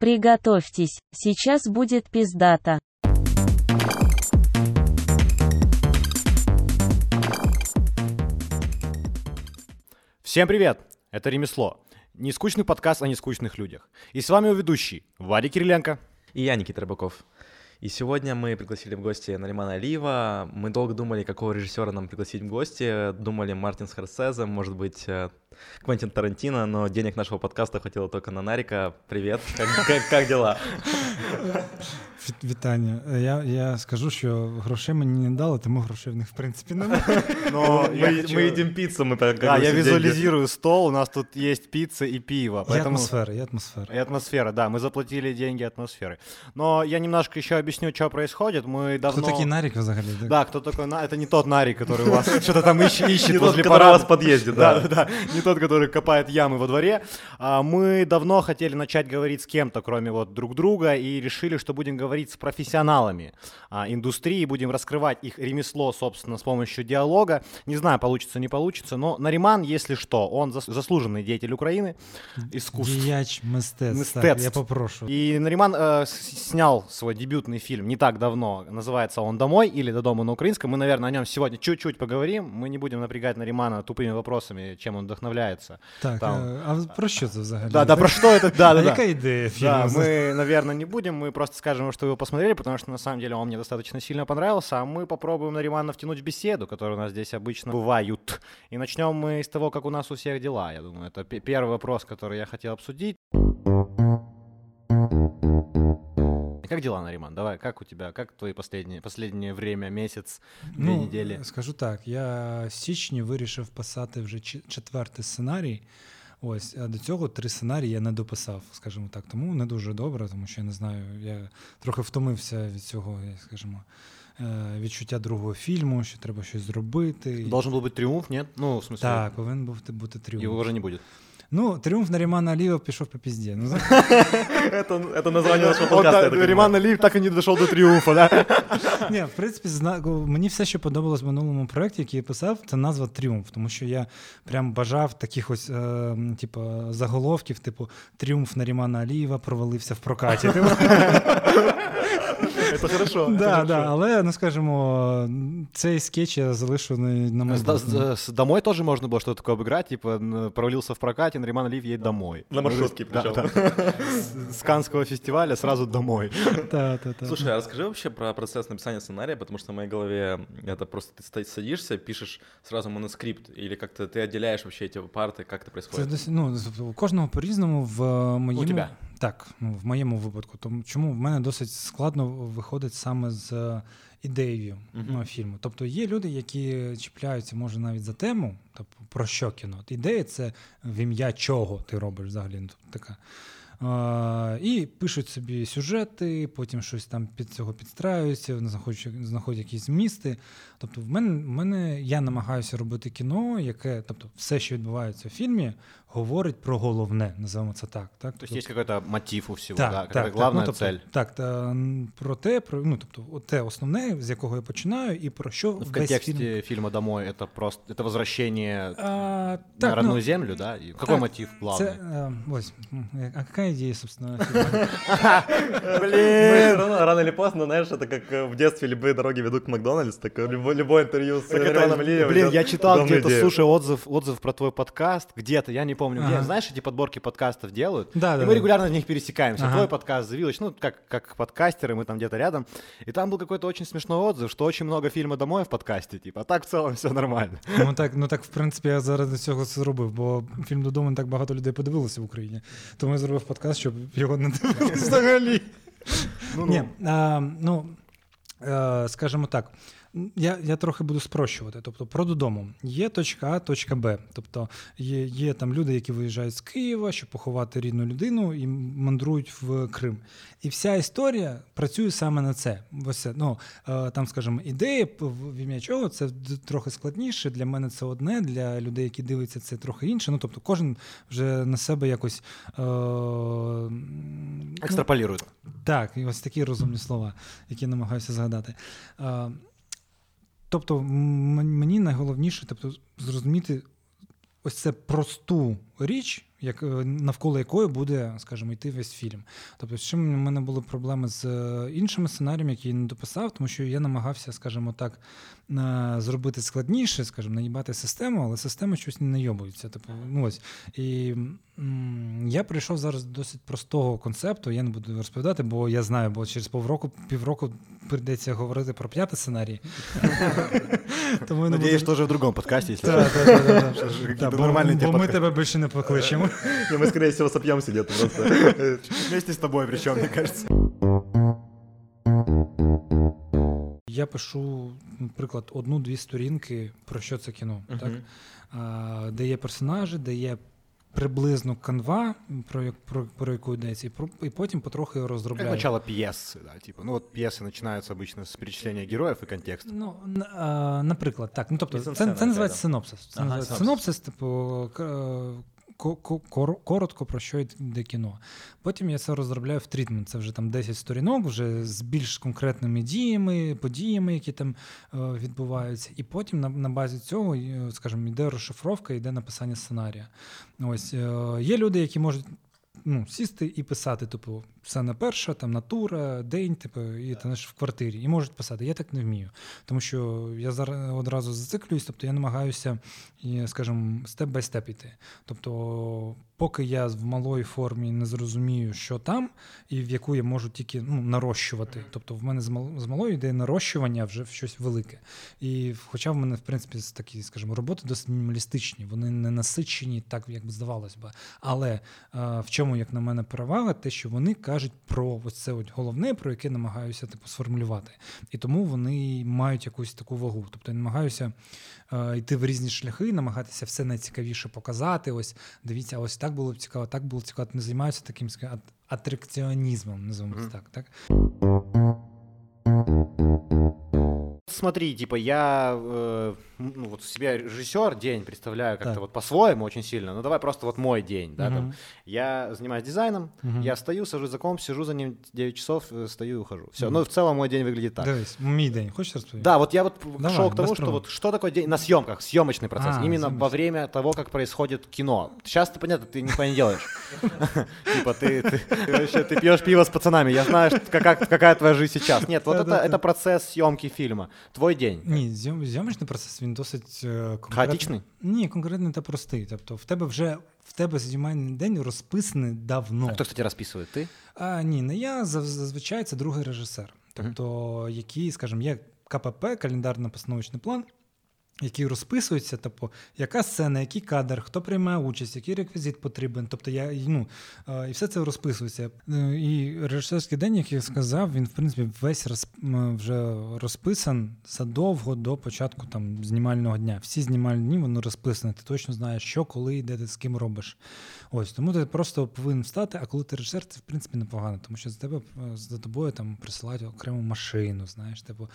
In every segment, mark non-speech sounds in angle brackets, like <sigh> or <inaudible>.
Приготовьтесь, сейчас будет пиздата. Всем привет! Это «Ремесло». Нескучный подкаст о нескучных людях. И с вами его ведущий Вадик Кириленко. И я, Никита Рыбаков. И сегодня мы пригласили в гости Наримана Алиева. Мы долго думали, какого режиссера нам пригласить в гости. Думали Мартин Скорсезе, может быть, э, Квентин Тарантино, но денег нашего подкаста хватило только на Нарика. Привет, как, как, как дела? Вітання. Я я скажу, що грошей мені не дали, тому грошей в них в принципі немає. Но мы, мы едим пиццу, мы так Да, я визуализирую деньги. стол, у нас тут есть пицца и пиво. Поэтому... И атмосфера, и атмосфера. И атмосфера, да, мы заплатили деньги атмосферы. Но я немножко еще объясню, что происходит. Мы давно... Кто такие Нарик взагалі? Да, кто такой Это не тот Нарик, который у вас <laughs> что-то там ищет возле который у вас в подъезде, да. Да, да, не тот, который копает ямы во дворе. А, мы давно хотели начать говорить с кем-то, кроме вот друг друга, и решили, что будем говорить с профессионалами а, индустрии, будем раскрывать их ремесло, собственно, с помощью диалога. Не знаю, получится, не получится, но Нариман, если что, он заслуженный деятель Украины, искусств. Діяч мистецтв, я попрошу. И Нариман э, снял свой дебютный фильм не так давно, называется он «Домой» или «До дома» на украинском. Мы, наверное, о нем сегодня чуть-чуть поговорим. Мы не будем напрягать Наримана тупыми вопросами, чем он вдохновляется. Так, Там... Э, а про що це взагалі? Да, да, про что это, да, да. А яка ідея фильма? Да, мы, наверное, не будем, мы просто скажем, что вы его посмотрели, потому что на самом деле он мне достаточно сильно понравился, а мы попробуем Наримана втянуть в беседу, которая у нас здесь обычно бывают. И начнем мы с того, как у нас у всех дела, я думаю. Это первый вопрос, который я хотел обсудить. Как дела, Нариман? Давай, как у тебя, как твої последние, последнее время, месяц, дві ну, неділі? Скажу так, я в січні вирішив писати вже четвертий сценарій. Ось, а до цього три сценарії я не дописав, скажімо так. Тому не дуже добре, тому що я не знаю, я трохи втомився від цього, скажімо. Е, відчуття другого фільму, що треба щось зробити. Должен був бути тріумф, ні? Ну, в смысле... Так, повинен був бути тріумф. Його вже не буде. Ну, триумф Нарімана Алієва пішов по пізді. Ну, это, это нашого подкасту. Наріман Алієв так і не дійшов до тріумфу, да? <laughs> Ні, в принципі, мені все, що подобалось в минулому проєкті, який я писав, це назва Тріумф, тому що я прям бажав таких ось, е, типу, заголовків, типу Тріумф Нарімана Алієва провалився в прокаті. <laughs> Це хорошо. Да, да, але, ну скажімо, цей скетч я залишу на майбутнє. Домой тоже можно было что-то такое обыграть, типа провалился в прокате, Нариман Алиев едет домой. На маршрутке причем. С Канского фестиваля сразу домой. Да, да, да. Слушай, а расскажи вообще про процесс написания сценария, потому что в моей голове это просто ты садишься, пишешь сразу манускрипт, или как-то ты отделяешь вообще эти парты, как это происходит? ну, у кожного по-різному в моєму... У тебя? Так, ну, в моєму випадку. Тому чому в мене досить складно виходить саме з ідеєю uh-huh. фільму. Тобто є люди, які чіпляються, може, навіть за тему, тобто про що кіно. Ідея це в ім'я чого ти робиш взагалі. Ну, тобто, така. А, І пишуть собі сюжети, потім щось там під цього підстраюються, знаходять, знаходять якісь змісти. Тобто, в мене в мене я намагаюся робити кіно, яке, тобто, все, що відбувається в фільмі, говорить про головне, називаємо це так. так? Тобто є якийсь мотив у всього, так, да, так, головна ну, тобто, цель. Так, та, про те, про, ну, тобто, те основне, з якого я починаю, і про що В контексті фільм... фільму «Домой» це просто це возвращення а, на так, родную ну, землю, да? І який мотив главный? Це, а, ось, а яка ідея, собственно, <laughs> Блин! Рано или поздно, знаешь, это как в детстве любые дороги ведут к Макдональдс, так любое интервью с Романом Лиевым. Блин, я читал где-то, слушай, отзыв, отзыв про твой подкаст, где-то, я не помню, где, знаешь, эти подборки подкастов делают, да, и да, мы регулярно в них пересекаемся. Ага. Твой подкаст, The Village, ну, как, как подкастеры, мы там где-то рядом, и там был какой-то очень смешной отзыв, что очень много фильма «Домой» в подкасте, типа, а так в целом все нормально. Ну так, ну так, в принципі, я заради цього це зробив, бо фільм «Додому» не так багато людей подивилося в Україні, тому я зробив подкаст, щоб його не дивилися взагалі. Ну, Ні, а, ну, скажімо так, я я трохи буду спрощувати. Тобто, про додому є точка А, точка Б. Тобто є є там люди, які виїжджають з Києва, щоб поховати рідну людину і мандрують в Крим. І вся історія працює саме на це. Ось ну, е, Там, скажімо, ідея в ім'я чого це трохи складніше. Для мене це одне, для людей, які дивляться, це трохи інше. Ну, тобто, кожен вже на себе якось е. Ну, так, і ось такі розумні слова, які намагаюся згадати. Е, Тобто, мені найголовніше тобто, зрозуміти ось це просту річ, як, е, навколо якої буде, скажімо, йти весь фільм. Тобто, з чим в мене були проблеми з е, іншими сценаріями, які я не дописав, тому що я намагався, скажімо так, зробити складніше, скажімо, наїбати систему, але система щось не найобується. Типу, ну ось. І я прийшов зараз до досить простого концепту, я не буду розповідати, бо я знаю, бо через півроку, півроку прийдеться говорити про п'ятий сценарій. <laughs> Надіюсь, теж в другому подкасті, якщо Бо ми тебе більше не покличемо. Ми, скоріше всього, соп'ємося где-то просто. <laughs> Вместе з тобою, причому, мені кажется. Я пишу, наприклад, одну-дві сторінки про що це кіно, так? Де є персонажі, де є приблизно канва, про про, про яку йдеться, і, про, і потім потрохи його Як начало п'єси, да, типу. Ну, от п'єси починаються обично з перечислення героїв і контексту. Ну, а, наприклад, так. Ну, тобто, це, це називається синопсис. Це ага, називається синопсис, типу, коротко про що йде кіно. Потім я це розробляю в трітмент. Це вже там 10 сторінок, вже з більш конкретними діями, подіями, які там е, відбуваються. І потім на на базі цього, скажімо, йде розшифровка, йде написання сценарія. Ось е, є люди, які можуть ну, сісти і писати, типу, все на перша, там натура, день, типу, і ти в квартирі. І можуть писати. Я так не вмію. Тому що я зараз одразу зациклююсь, тобто я намагаюся, скажімо, степ бай степ іти. Тобто поки я в малої формі не зрозумію, що там, і в яку я можу тільки ну, нарощувати. Тобто, в мене з малої йде нарощування вже в щось велике. І хоча в мене, в принципі, такі, скажімо, роботи досить мінімалістичні, вони не насичені, так як би здавалось би. Але а, в чому, як на мене, перевага, те, що вони кажуть про ось це от головне, про яке намагаюся типу сформулювати. І тому вони мають якусь таку вагу. Тобто я намагаюся е, йти в різні шляхи, намагатися все найцікавіше показати. Ось дивіться, ось так так було б цікаво, так було б цікаво. Не займаюся таким атракціонізмом, називаємо mm-hmm. так, так? Смотри, типа я э, ну, вот себя режиссер день представляю как-то так. вот по-своему очень сильно. Ну давай просто вот мой день, да, угу. там. Я занимаюсь дизайном, угу. я стою, сажусь за комп, сижу за ним 9 часов, э, стою и ухожу. Все, угу. ну в целом мой день выглядит так. Давай, мой день, хочешь рассказать? Да, вот я вот давай, шел к тому, что вот что такое день на съемках, съемочный процесс, а, именно съемочный. во время того, как происходит кино. Сейчас ты понятно, ты нихуя не делаешь. <laughs> Типа ты вообще ты пьешь пиво с пацанами, я знаю, какая твоя жизнь сейчас. Нет, вот это процесс съемки фильма. Твой день. Ні, зйомочний процес він досить конкретний. Хаотичний? Ні, конкретний та простий. Тобто в тебе вже в тебе знімальний день розписаний давно. А хто, кстати, розписує? Ти? А, Ні, не я. Зазвичай це другий режисер. Тобто, uh-huh. який, скажімо, є КПП, календарно-постановочний план які розписуються, типу, яка сцена, який кадр, хто приймає участь, який реквізит потрібен. Тобто я ну, і все це розписується. Е, і режисерський день, як я сказав, він в принципі весь роз, вже розписан задовго до початку там знімального дня. Всі знімальні дні вони розписані. Ти точно знаєш, що, коли і де ти з ким робиш. Ось тому ти просто повинен встати, а коли ти режисер, це в принципі непогано, тому що за тебе за тобою там присилають окрему машину. Знаєш, типу,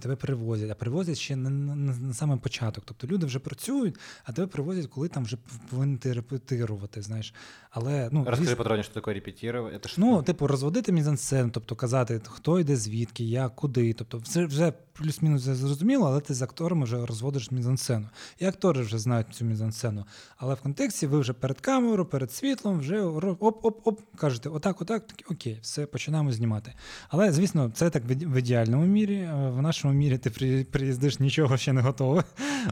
тебе привозять, а привозять ще не на, на, на саме початок. Тобто люди вже працюють, а тебе привозять, коли там вже повинні ти репетирувати. Знаєш, але ну розкажи звісно, патроні, що таке репетирувати. Це ну, типу, розводити мізансцену, тобто казати, хто йде звідки, як, куди. Тобто, все вже плюс-мінус зрозуміло, але ти з акторами вже розводиш мізансцену. І актори вже знають цю мізансцену. Але в контексті ви вже перед камерою, перед світлом, вже оп-оп-оп, кажете, отак, отак, так, окей, все, починаємо знімати. Але, звісно, це так в ідеальному мірі. В нашому мірі ти приїздиш, нічого ще не готове.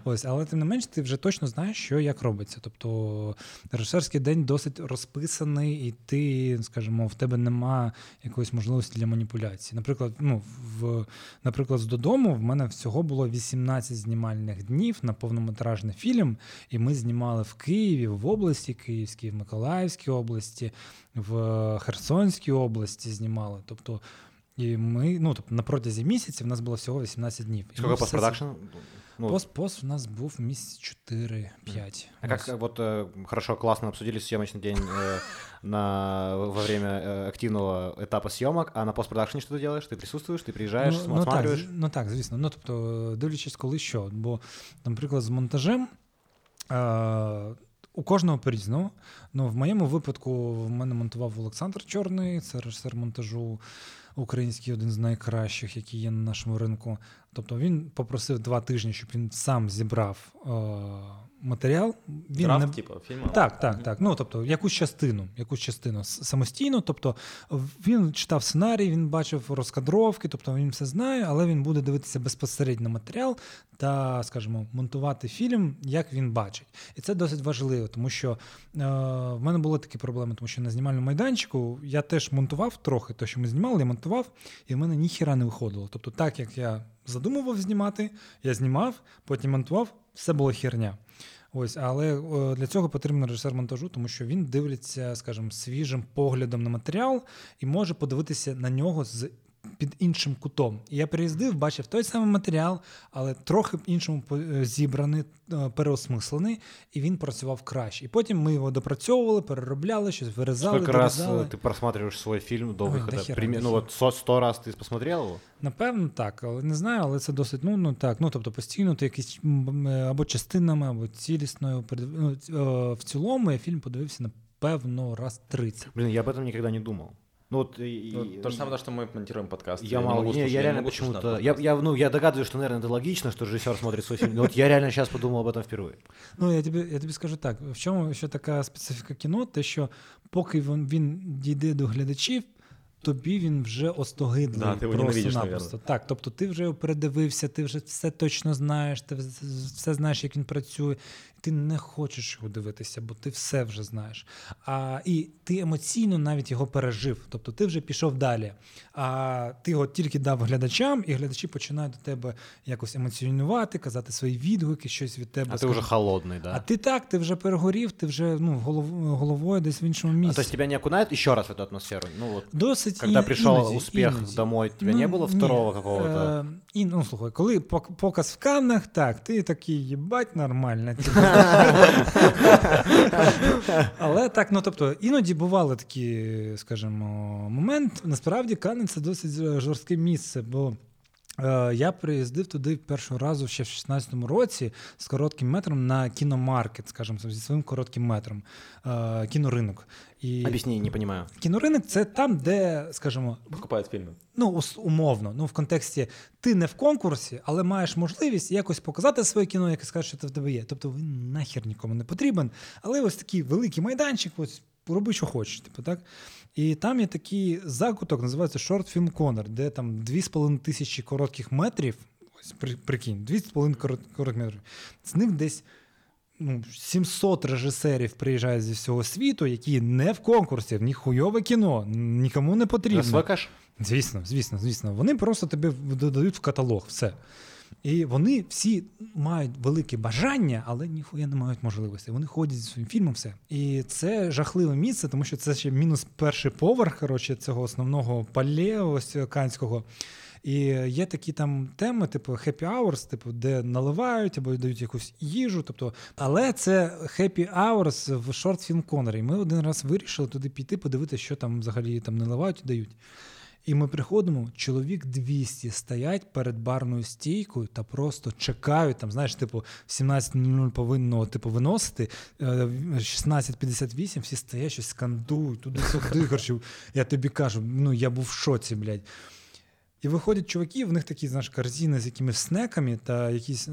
Ось, Але тим не менш, ти вже точно знаєш, що як робиться. Тобто режисерський день досить розписаний, і ти, скажімо, в тебе нема якоїсь можливості для маніпуляції. Наприклад, ну, в, наприклад, з додому в мене всього було 18 знімальних днів на повнометражний фільм, і ми знімали в Києві, в області Київській, в Миколаївській області, в Херсонській області знімали. Тобто, і ми, ну тобто на протязі місяця в нас було всього 18 днів. Сколько постпродакшн? Ну, пост, пост у нас був місяць 4-5. А как вот э, хорошо, классно обсудили съемочный день э, <laughs> на, во время э, активного этапа съемок, а на постпродакшені що ти делаешь? Ти присутствуєш, ти приїжджаєш, ну, ну, так, ну так, звісно. Ну, тобто, дивлячись, коли що. Бо, наприклад, з монтажем. Е- у кожного по-різному. Ну, в моєму випадку в мене монтував Олександр Чорний, це режисер монтажу український, один з найкращих, які є на нашому ринку. Тобто він попросив два тижні, щоб він сам зібрав е, матеріал. Він Драфт, не... типу, фільму? Так, так, так. Ну, тобто, якусь частину, якусь частину самостійно. Тобто він читав сценарій, він бачив розкадровки, тобто він все знає, але він буде дивитися безпосередньо матеріал та, скажімо, монтувати фільм, як він бачить. І це досить важливо, тому що е, в мене були такі проблеми, тому що на знімальному майданчику я теж монтував трохи те, що ми знімали, я монтував, і в мене ніхіра не виходило. Тобто, так як я задумував знімати, я знімав, потім монтував, все було херня. Ось, але для цього потрібен режисер монтажу, тому що він дивиться, скажімо, свіжим поглядом на матеріал і може подивитися на нього з під іншим кутом. І я приїздив, бачив той самий матеріал, але трохи іншому е, зібраний, е, переосмислений, і він працював краще. І потім ми його допрацьовували, переробляли, щось вирізали. Сколько раз е, ти просматриваєш свій фільм до виходу? Примі... Ну, от 100 раз ти посмотрел його? Напевно, так, але не знаю, але це досить ну, ну так. Ну тобто постійно ти якісь або частинами, або цілісною. Ну, в цілому я фільм подивився напевно раз 30. Блін, я об этом никогда не думав. Ну, вот, и, ну, то же самое, что мы монтируем подкаст. Я, я мало, не, я, я реально почему-то, я, я, ну, я догадываюсь, что, наверное, это логично, что режиссер смотрит свой фильм, но вот я реально сейчас подумал об этом впервые. Ну, я тобі, я тобі скажу так, в чому ще така специфіка кіно, те, що поки він, він дійде до глядачів, тобі він вже остогидлий да, ти просто-напросто. Так, тобто ти вже передивився, ти вже все точно знаєш, ти все знаєш, як він працює ти не хочеш його дивитися, бо ти все вже знаєш. А, І ти емоційно навіть його пережив. Тобто ти вже пішов далі. А ти його тільки дав глядачам, і глядачі починають до тебе якось емоціонувати, казати свої відгуки, щось від тебе. А скажу. ти вже холодний, да? А ти так, ти вже перегорів, ти вже ну, голов, головою десь в іншому місці. А то тебе не окунает ще раз в эту атмосферу? Ну, вот, Досить Когда і, пришел іноді, успех іноді. домой, тебе ну, не було второго какого-то? Е, і, ну, слухай, коли показ в Каннах, так, ти такий, їбать, нормально. <laughs> Але так, ну тобто, іноді бували такі, скажімо, момент. Насправді Канен це досить жорстке місце, бо. Е, я приїздив туди першого разу ще в 16-му році з коротким метром на кіномаркет, скажімо, зі своїм коротким метром, е, кіноринок. І Об'ясні, не розумію. Кіноринок це там, де, скажімо, покупають фільми. Ну, умовно, ну в контексті ти не в конкурсі, але маєш можливість якось показати своє кіно, яке скаже, що це в тебе є. Тобто він нахер нікому не потрібен. Але ось такий великий майданчик, ось роби, що хочеш. Типу, так? І там є такий закуток, називається Short Film Corner, де там 2,5 тисячі коротких метрів. Ось прикинь, 2,5 коротких метрів. З них десь ну, 700 режисерів приїжджають зі всього світу, які не в конкурсі, в них хуйове кіно, нікому не потрібно. Звісно, звісно, звісно. Вони просто тебе додають в каталог. все. І вони всі мають велике бажання, але ніхуя не мають можливості. Вони ходять зі своїм фільмом, все. І це жахливе місце, тому що це ще мінус перший поверх коротше, цього основного пале ось канського. І є такі там теми, типу happy hours, типу, де наливають або дають якусь їжу. Тобто, але це happy hours в Short Film Corner. І Ми один раз вирішили туди піти, подивитися, що там взагалі там наливають і дають. І ми приходимо, чоловік 200 стоять перед барною стійкою та просто чекають. Там, знаєш, типу, в 17.00 повинно типу, виносити, 16.58 е, всі стоять, щось скандують, туди-сюди. Я тобі кажу, ну я був в шоці, блядь. І виходять чуваки, в них такі знаєш, корзини з якимись снеками та якісь е,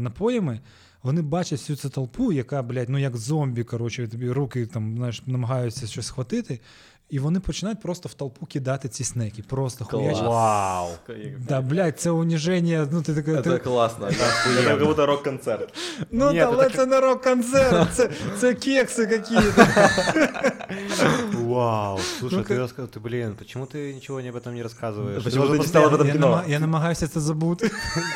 напоями. Вони бачать всю цю толпу, яка, блядь, ну як зомбі, коротше, тобі руки там, знаєш, намагаються щось схватити. І вони починають просто в толпу кидати ці снеки. Просто хуячать. Вау! Да, блядь, це уніження. Ну, ти таке, Це класно. <laughs> Це як будто рок-концерт. Ну, Ні, але це не рок-концерт, це, це кекси какие-то. <laughs> Вау, слушай, ты рассказывал, ты, блин, почему ты ничего об этом не рассказываешь? Почему ты не стал об этом кино? Я намагаюся це забути.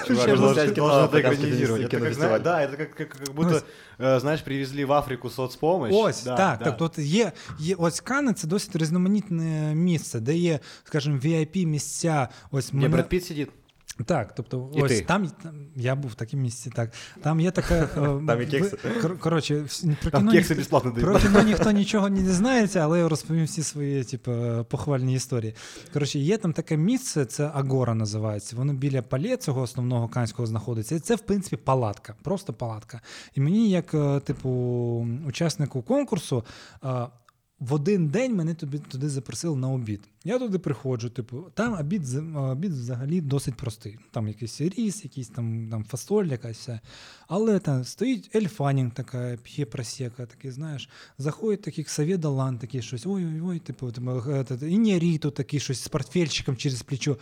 Можно это экранизировать. Да, это как будто Е, знаєш, привезли в Африку соцпомощь. Ось да, так. Да. Так, тобто є, є ось Кани це досить різноманітне місце, де є, скажімо, vip місця. Ось мене... Бред Піт сидить. Так, тобто, і ось ти. Там, я був в такому місці. Так там є така <laughs> е, там і кекси. Коротше, про там кіно кекси безплатно про кіно ніхто нічого не дізнається, але я розповім всі свої типу, похвальні історії. Коротше, є там таке місце, це Агора називається. Воно біля пале цього основного канського знаходиться. І це, в принципі, палатка, просто палатка. І мені, як, е, типу, учаснику конкурсу, е, в один день мене тобі туди запросили на обід. Я туди приходжу, типу, там обід обід взагалі досить простий. Там якийсь ріс, якийсь там там фасоль, якась вся. Але там стоїть ельфанінг така, п'є просека, такий, знаєш, заходить такий ксавєдалан, такий щось, ой-ой-ой, типу, типу Інєріту такий щось з портфельчиком через плечо.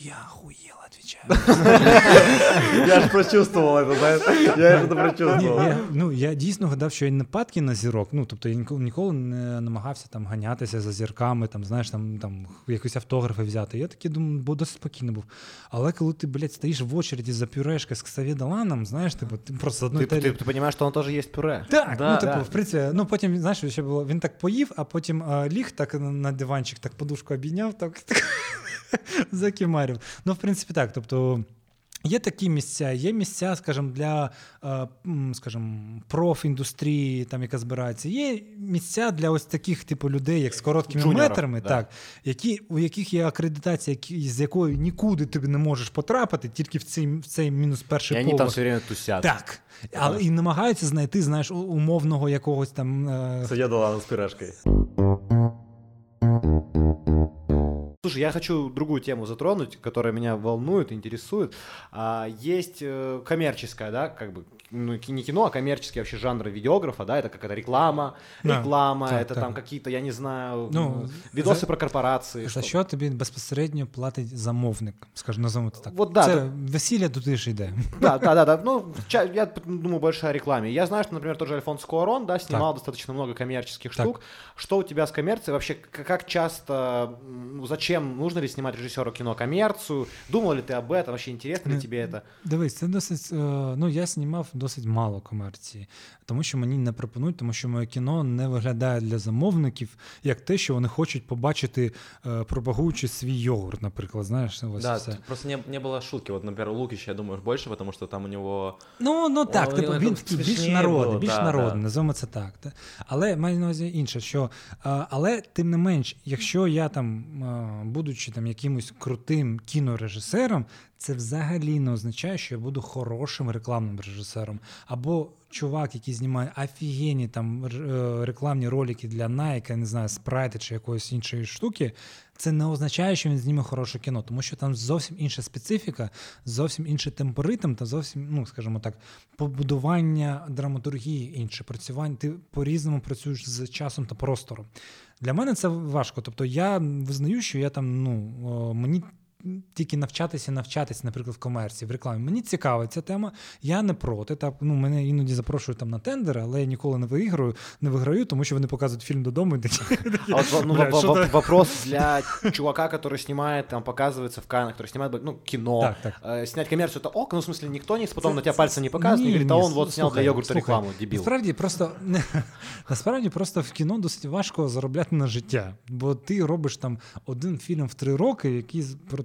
Я охуел, отвечаю. <laughs> Я ж прочувствував это, знаєш, я ж це прочувствував. Ну, я дійсно гадав, що я не падки на зірок, ну, тобто я ніколи не намагався там ганятися за зірками, там, знаєш, там, там якісь автографи взяти. Я такий думаю, бо досить спокійно був. Але коли ти, блядь, стоїш в очереді за пюрешкою з Ксаві Даланом, знаєш, типу, ти просто одну Ти, ти, ти розумієш, що воно теж є пюре. Так, да, ну, типу, да. в принципі, ну, потім, знаєш, ще було, він так поїв, а потім а, ліг так на диванчик, так подушку обійняв, так, <laughs> <laughs> так закимарив. Ну, в принципі, так. Тобто. Є такі місця, є місця, скажімо, для е, скажімо, профіндустрії, там, яка збирається. Є місця для ось таких типу людей, як з короткими Джуніоров, метрами, да. так, які, у яких є акредитація, з якою нікуди ти не можеш потрапити, тільки в цей в цей мінус перший. І вони там все время тусять. Так. Але і намагаються знайти, знаєш, умовного якогось там. Е... Це я дала з пирожкою. Слушай, я хочу другую тему затронуть, которая меня волнует, интересует. Есть э, коммерческая, да, как бы ну, не кино, а коммерческий вообще жанр видеографа, да, это какая-то реклама, да, реклама, так, это так. там какие-то, я не знаю, ну, видоси за, про корпорации. За що тобі безпосередньо платить замовник, скажем, назовем это так. Вот, да, Це весілля туди ж йде. Да, да, <laughs> да, да. Ну, я думаю больше о рекламе. Я знаю, что, например, тот же Альфонс Куарон, да, снимал так. достаточно много коммерческих так. штук. Что у тебя с коммерцией? Вообще, как часто, ну, зачем, нужно ли снимать режиссеру кино коммерцию? Думал ли ты об этом? Вообще интересно ли тебе это? Дивись, це досить, ну, я знімав досить мало комерції, тому що мені не пропонують, тому що моє кіно не виглядає для замовників як те, що вони хочуть побачити, е, пропагуючи свій йогурт, наприклад. Знаєш, ось да, все. Просто не не було шутки. От, наприклад, Лукіч, я думаю, більше, тому що там у нього. Ну, ну так, О, типу, він такий більш народний, більш да, народний, да. називаємо це так. Та? Але маю на увазі інше, що але тим не менш, якщо я там, будучи там якимось крутим кінорежисером, це взагалі не означає, що я буду хорошим рекламним режисером. Або чувак, який знімає офігенні там е, рекламні ролики для Nike, я не знаю, спрайти чи якоїсь іншої штуки. Це не означає, що він зніме хороше кіно, тому що там зовсім інша специфіка, зовсім інший темпоритм та зовсім, ну скажімо так, побудування драматургії інше, працювання. Ти по-різному працюєш з часом та простором. Для мене це важко. Тобто я визнаю, що я там, ну мені тільки навчатися, навчатися, наприклад, в комерції, в рекламі. Мені цікава ця тема. Я не проти. Так, ну, Мене іноді запрошують там на тендери, але я ніколи не виіграю, не виграю, тому що вони показують фільм додому. І такі, а от, ну, бля, вопрос для чувака, который снимает, там показывается в Каннах, который снимает ну, кино. Так, так. Э, снять коммерцию это ок, ну, в смысле, никто не потом на тебя пальцем не показывает, не говорит, а он вот снял для йогурта рекламу, дебіл. Насправді просто <laughs> насправді просто в кіно досить важко заробляти на життя, бо ти робиш там один фільм в три роки, який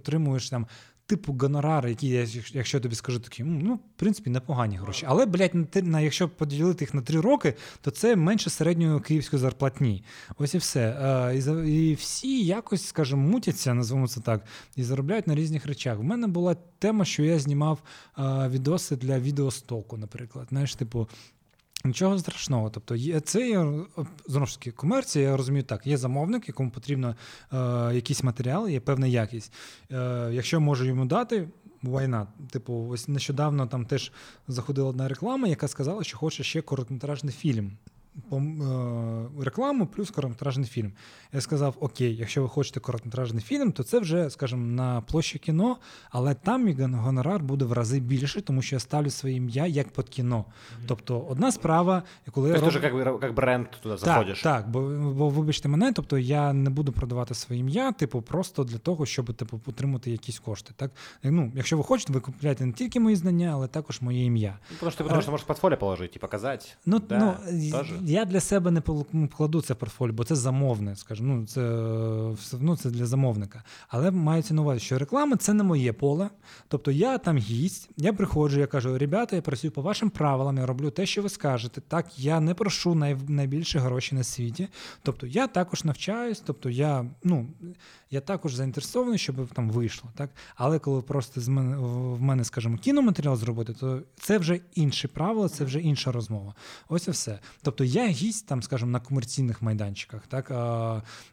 отримуєш там. Типу гонорари, які я, якщо я тобі скажу, такі, ну, в принципі, непогані гроші. Але, блядь, на, якщо поділити їх на три роки, то це менше середньої київської зарплатні. Ось і все. А, і, всі якось, скажімо, мутяться, назвемо це так, і заробляють на різних речах. У мене була тема, що я знімав а, відоси для відеостоку, наприклад. Знаєш, типу, Нічого страшного. Тобто, є це знову ж таки комерція, я розумію так. Є замовник, якому потрібно е, якийсь матеріал, є певна якість. Е, Якщо можу йому дати, війна. Типу, ось нещодавно там теж заходила одна реклама, яка сказала, що хоче ще короткометражний фільм. Е, рекламу плюс короткометражний фільм. Я сказав: Окей, якщо ви хочете короткометражний фільм, то це вже, скажімо, на площі кіно, але там мій гонорар буде в рази більше, тому що я ставлю своє ім'я як під кіно. Тобто, одна справа, коли тобто, я роб... як, як бренд туди заходиш. Так, бо, бо вибачте мене, тобто я не буду продавати своє ім'я, типу, просто для того, щоб типу, отримати якісь кошти. Так? Ну, Якщо ви хочете, ви купуєте не тільки мої знання, але також моє ім'я. Ну, тому що ти можеш портфоліо положити і показати. Ну, да, ну, Я для себе не покладу це в портфоліо, бо це замовне, Скажу, ну, це ну, це для замовника. Але мається на увазі, що реклама це не моє поле. Тобто я там гість, я приходжу, я кажу, ребята, я працюю по вашим правилам, я роблю те, що ви скажете. Так, я не прошу най, найбільше гроші на світі. Тобто я також навчаюсь, тобто я, ну я також заінтересований, щоб там вийшло. Так? Але коли просто з мене в мене, скажімо, кіноматеріал зробити, то це вже інші правила, це вже інша розмова. Ось і все. Тобто я гість там, скажімо, на комерційних майданчиках. Так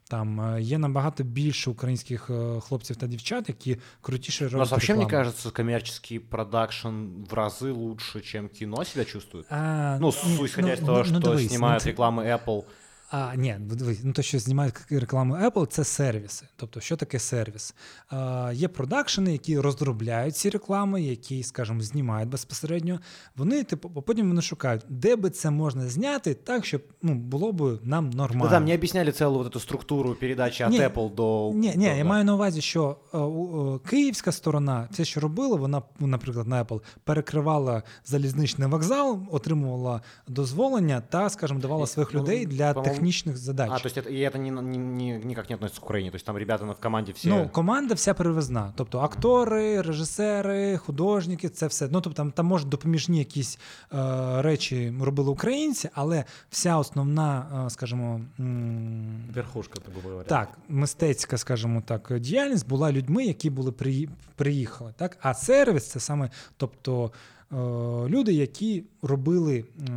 там є набагато більше українських хлопців та дівчат, які крутіше роблять. У нас вообще, мне кажется, коммерческий продакшн в разы лучше, чем кино себя чувствует. А, ну, ну, исходя ну, из того, ну, что ну, снимают ну, рекламы Apple а, Ні, ну то, що знімають рекламу Apple, це сервіси. Тобто, що таке сервіс? А, Є продакшени, які розробляють ці реклами, які, скажімо, знімають безпосередньо. Вони, типу, потім вони шукають, де би це можна зняти так, щоб ну, було б нам нормально. Ну, там не об'ясняли цілу вот эту структуру передачі від Apple до. Ні, ні, я маю на увазі, що о, о, київська сторона, це, що робила, вона, наприклад, на Apple перекривала залізничний вокзал, отримувала дозволення та, скажімо, давала своїх ну, людей для тих технічних задач. А, то есть это, и это ни, ни, ни, никак не относится к Украине? То есть там ребята в команді всі... Ну, команда вся перевезна. Тобто актори, режисери, художники, це все. Ну, тобто там, там може допоміжні якісь е, речі робили українці, але вся основна, е, скажімо... М- Верхушка, так говоря. Так, мистецька, скажімо так, діяльність була людьми, які були при, приїхали. Так? А сервіс це саме, тобто. Е, люди, які робили е,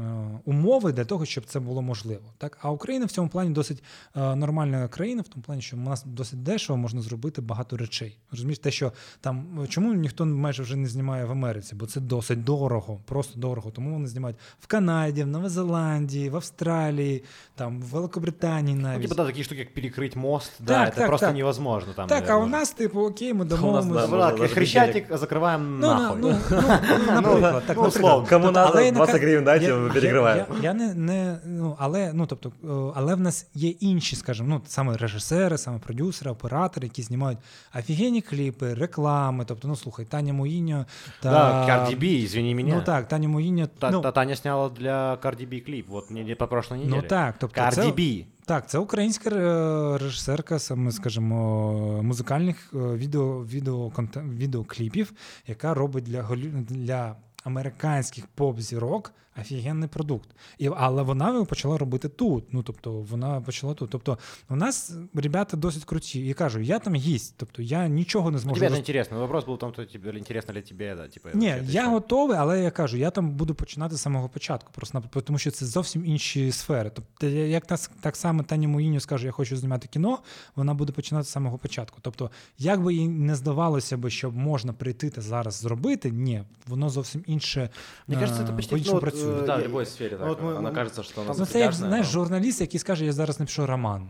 умови для того, щоб це було можливо. Так? А Україна в цьому плані досить е, нормальна країна, в тому плані, що у нас досить дешево можна зробити багато речей. Розумієш, те, що там чому ніхто майже вже не знімає в Америці, бо це досить дорого, просто дорого. Тому вони знімають в Канаді, в Новозеландії, в Австралії, там в Великобританії ну, навіть. Ну, типа, да, такі штуки, як перекрити мост, так, да, так, це так, просто невозможно. Там, так, наверное. а у нас, типу, окей, ми домовимося. Хрещатик закриваємо ну, нахуй. <laughs> Ну, ну, ну, ну, наприклад, так, ну, наприклад. Кому тобто, 20 гривень дайте, ми перекриваємо. Я, я, я не, не, ну, але, ну, тобто, але в нас є інші, скажімо, ну, саме режисери, саме продюсери, оператори, які знімають офігенні кліпи, реклами. Тобто, ну, слухай, Таня Моїньо та... Да, Cardi B, извини мене. Ну, так, Таня Моїньо. Та, ну, та, Таня сняла для Cardi B кліп, от не, по прошлой неділі. Ну, так, тобто, Cardi це... B. Так, це українська е, режисерка, саме, скажімо, музикальних е, відео, відео, відеокліпів, яка робить для для американських поп-зірок офігенний продукт. І, Але вона почала робити тут. Ну, тобто, вона почала тут. Тобто, у нас ребята досить круті. І кажу, я там гість, тобто я нічого не зможу. Тебе роз... інтересно. Вопрос був в тому, тобі інтересно для тебе, да, типу, Ні, я готовий, але я кажу, я там буду починати з самого початку, просто тому що це зовсім інші сфери. Тобто, як так, так само Тані Моїню скаже, я хочу знімати кіно, вона буде починати з самого початку. Тобто, як би їй не здавалося би, що можна прийти та зараз зробити, ні, воно зовсім інше. Мені кажется, це почти ну, працює. Да, в любой сфере так. Вот мы, Она кажется, что она Ну, це як, знаєш, журналіст, який скаже, я зараз напишу роман.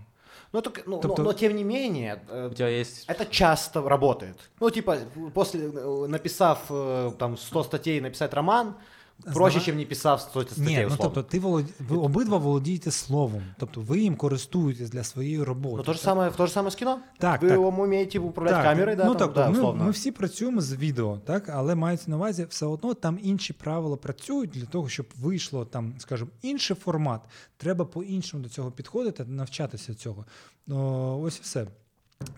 Ну, так, ну, тобто... но, но тем не менее, у тебя есть... это часто работает. Ну, типа, после, э, написав э, там 100 статей, написать роман, Проще, ніж не писав статей, Ні, ну тобто ти волод... ви обидва володієте словом, тобто ви їм користуєтесь для своєї роботи. Ну то ж саме, то ж саме з кіно? Так, ви так. вмієте управляти так. камерою, да, ну, там, тобто, да, ми, ми всі працюємо з відео, так, але мається на увазі, все одно там інші правила працюють для того, щоб вийшло там, скажімо, інший формат. Треба по-іншому до цього підходити, навчатися цього. О, ось і все.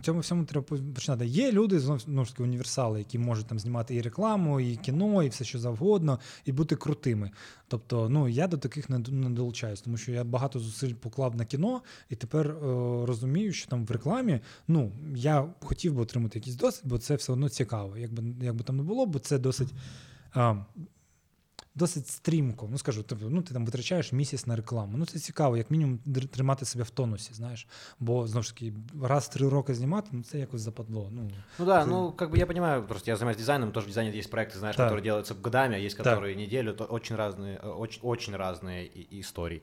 Цьому всьому треба починати. Є люди знову ж таки універсали, які можуть там знімати і рекламу, і кіно, і все що завгодно, і бути крутими. Тобто, ну я до таких не долучаюсь, тому що я багато зусиль поклав на кіно, і тепер е, розумію, що там в рекламі ну я хотів би отримати якийсь досвід, бо це все одно цікаво. Якби якби там не було, бо це досить. Е, досить стрімко. Ну скажу, тобто, ну ти там витрачаєш місяць на рекламу. Ну це цікаво, як мінімум тримати себе в тонусі, знаєш. Бо знову ж таки, раз в три роки знімати, ну це якось западло. Ну, ну да, це... ну как бы я понимаю, просто я занимаюсь дизайном, тоже в дизайне есть проекты, знаешь, да. которые делаются годами, а есть которые да. неделю, то очень разные, очень, очень разные истории.